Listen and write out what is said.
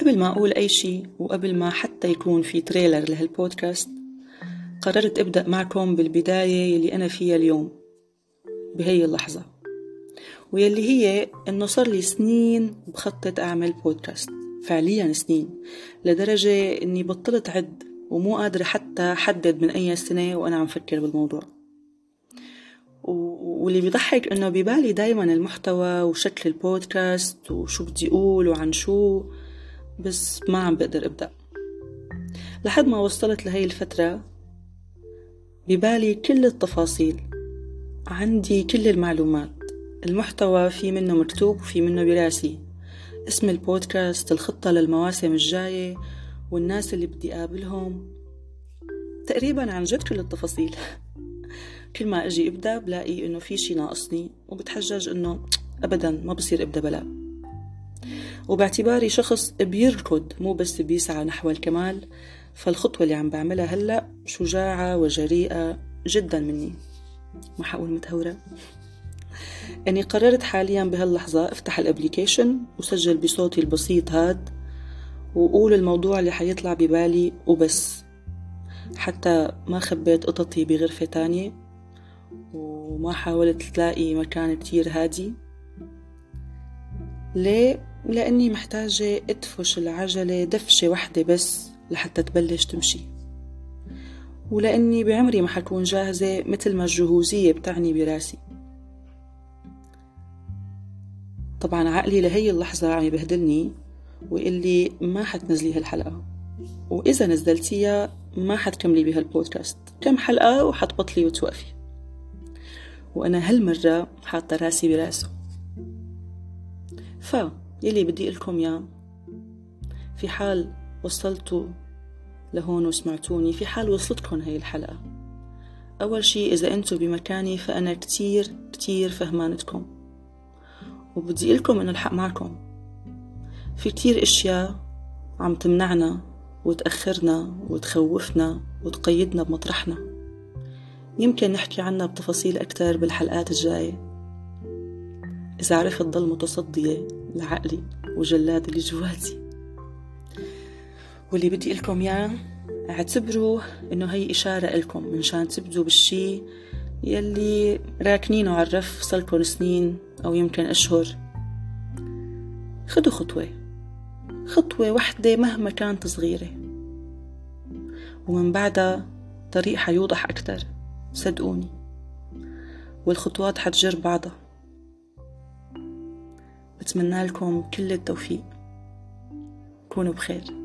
قبل ما أقول أي شيء وقبل ما حتى يكون في تريلر لهالبودكاست قررت أبدأ معكم بالبداية يلي أنا فيها اليوم بهي اللحظة ويلي هي إنه صار لي سنين بخطط أعمل بودكاست فعليا سنين لدرجة إني بطلت عد ومو قادرة حتى أحدد من أي سنة وأنا عم فكر بالموضوع. واللي بيضحك إنه ببالي دايما المحتوى وشكل البودكاست وشو بدي أقول وعن شو بس ما عم بقدر أبدأ. لحد ما وصلت لهي الفترة ببالي كل التفاصيل. عندي كل المعلومات. المحتوى في منه مكتوب وفي منه براسي. اسم البودكاست الخطة للمواسم الجاية والناس اللي بدي قابلهم تقريبا عن جد كل التفاصيل. كل ما أجي أبدأ بلاقي إنه في شي ناقصني وبتحجج إنه ابدا ما بصير أبدأ بلا. وباعتباري شخص بيركض مو بس بيسعى نحو الكمال. فالخطوة اللي عم بعملها هلأ شجاعة وجريئة جدا مني. ما حقول متهورة. إني قررت حاليا بهاللحظة أفتح الأبليكيشن وسجل بصوتي البسيط هاد وقول الموضوع اللي حيطلع ببالي وبس. حتى ما خبيت قططي بغرفة تانية وما حاولت تلاقي مكان كتير هادي. ليه؟ لأني محتاجة أدفش العجلة دفشة واحدة بس لحتى تبلش تمشي. ولأني بعمري ما حكون جاهزة مثل ما الجهوزية بتعني براسي. طبعا عقلي لهي اللحظة عم يبهدلني ويقول لي ما حتنزلي هالحلقة. وإذا نزلتيها ما حتكملي بهالبودكاست. كم حلقة وحتبطلي وتوقفي. وأنا هالمرة حاطة راسي براسه. ف يلي بدي لكم يا في حال وصلتوا لهون وسمعتوني في حال وصلتكم هاي الحلقة. أول شي إذا أنتوا بمكاني فأنا كتير كتير فهمانتكم. وبدي لكم إنه الحق معكم. في كتير إشياء عم تمنعنا وتأخرنا وتخوفنا وتقيدنا بمطرحنا. يمكن نحكي عنها بتفاصيل أكتر بالحلقات الجاية. إذا عرفت ضل متصدية لعقلي وجلاد اللي جواتي. واللي بدي لكم إياه اعتبروا إنه هي إشارة إلكم منشان تبدوا بالشي يلي راكنينه على الرف صلكن سنين أو يمكن أشهر. خدوا خطوة. خطوة وحدة مهما كانت صغيرة. ومن بعدها طريق حيوضح أكتر. صدقوني. والخطوات حتجر بعضها. بتمنى لكم كل التوفيق. كونوا بخير.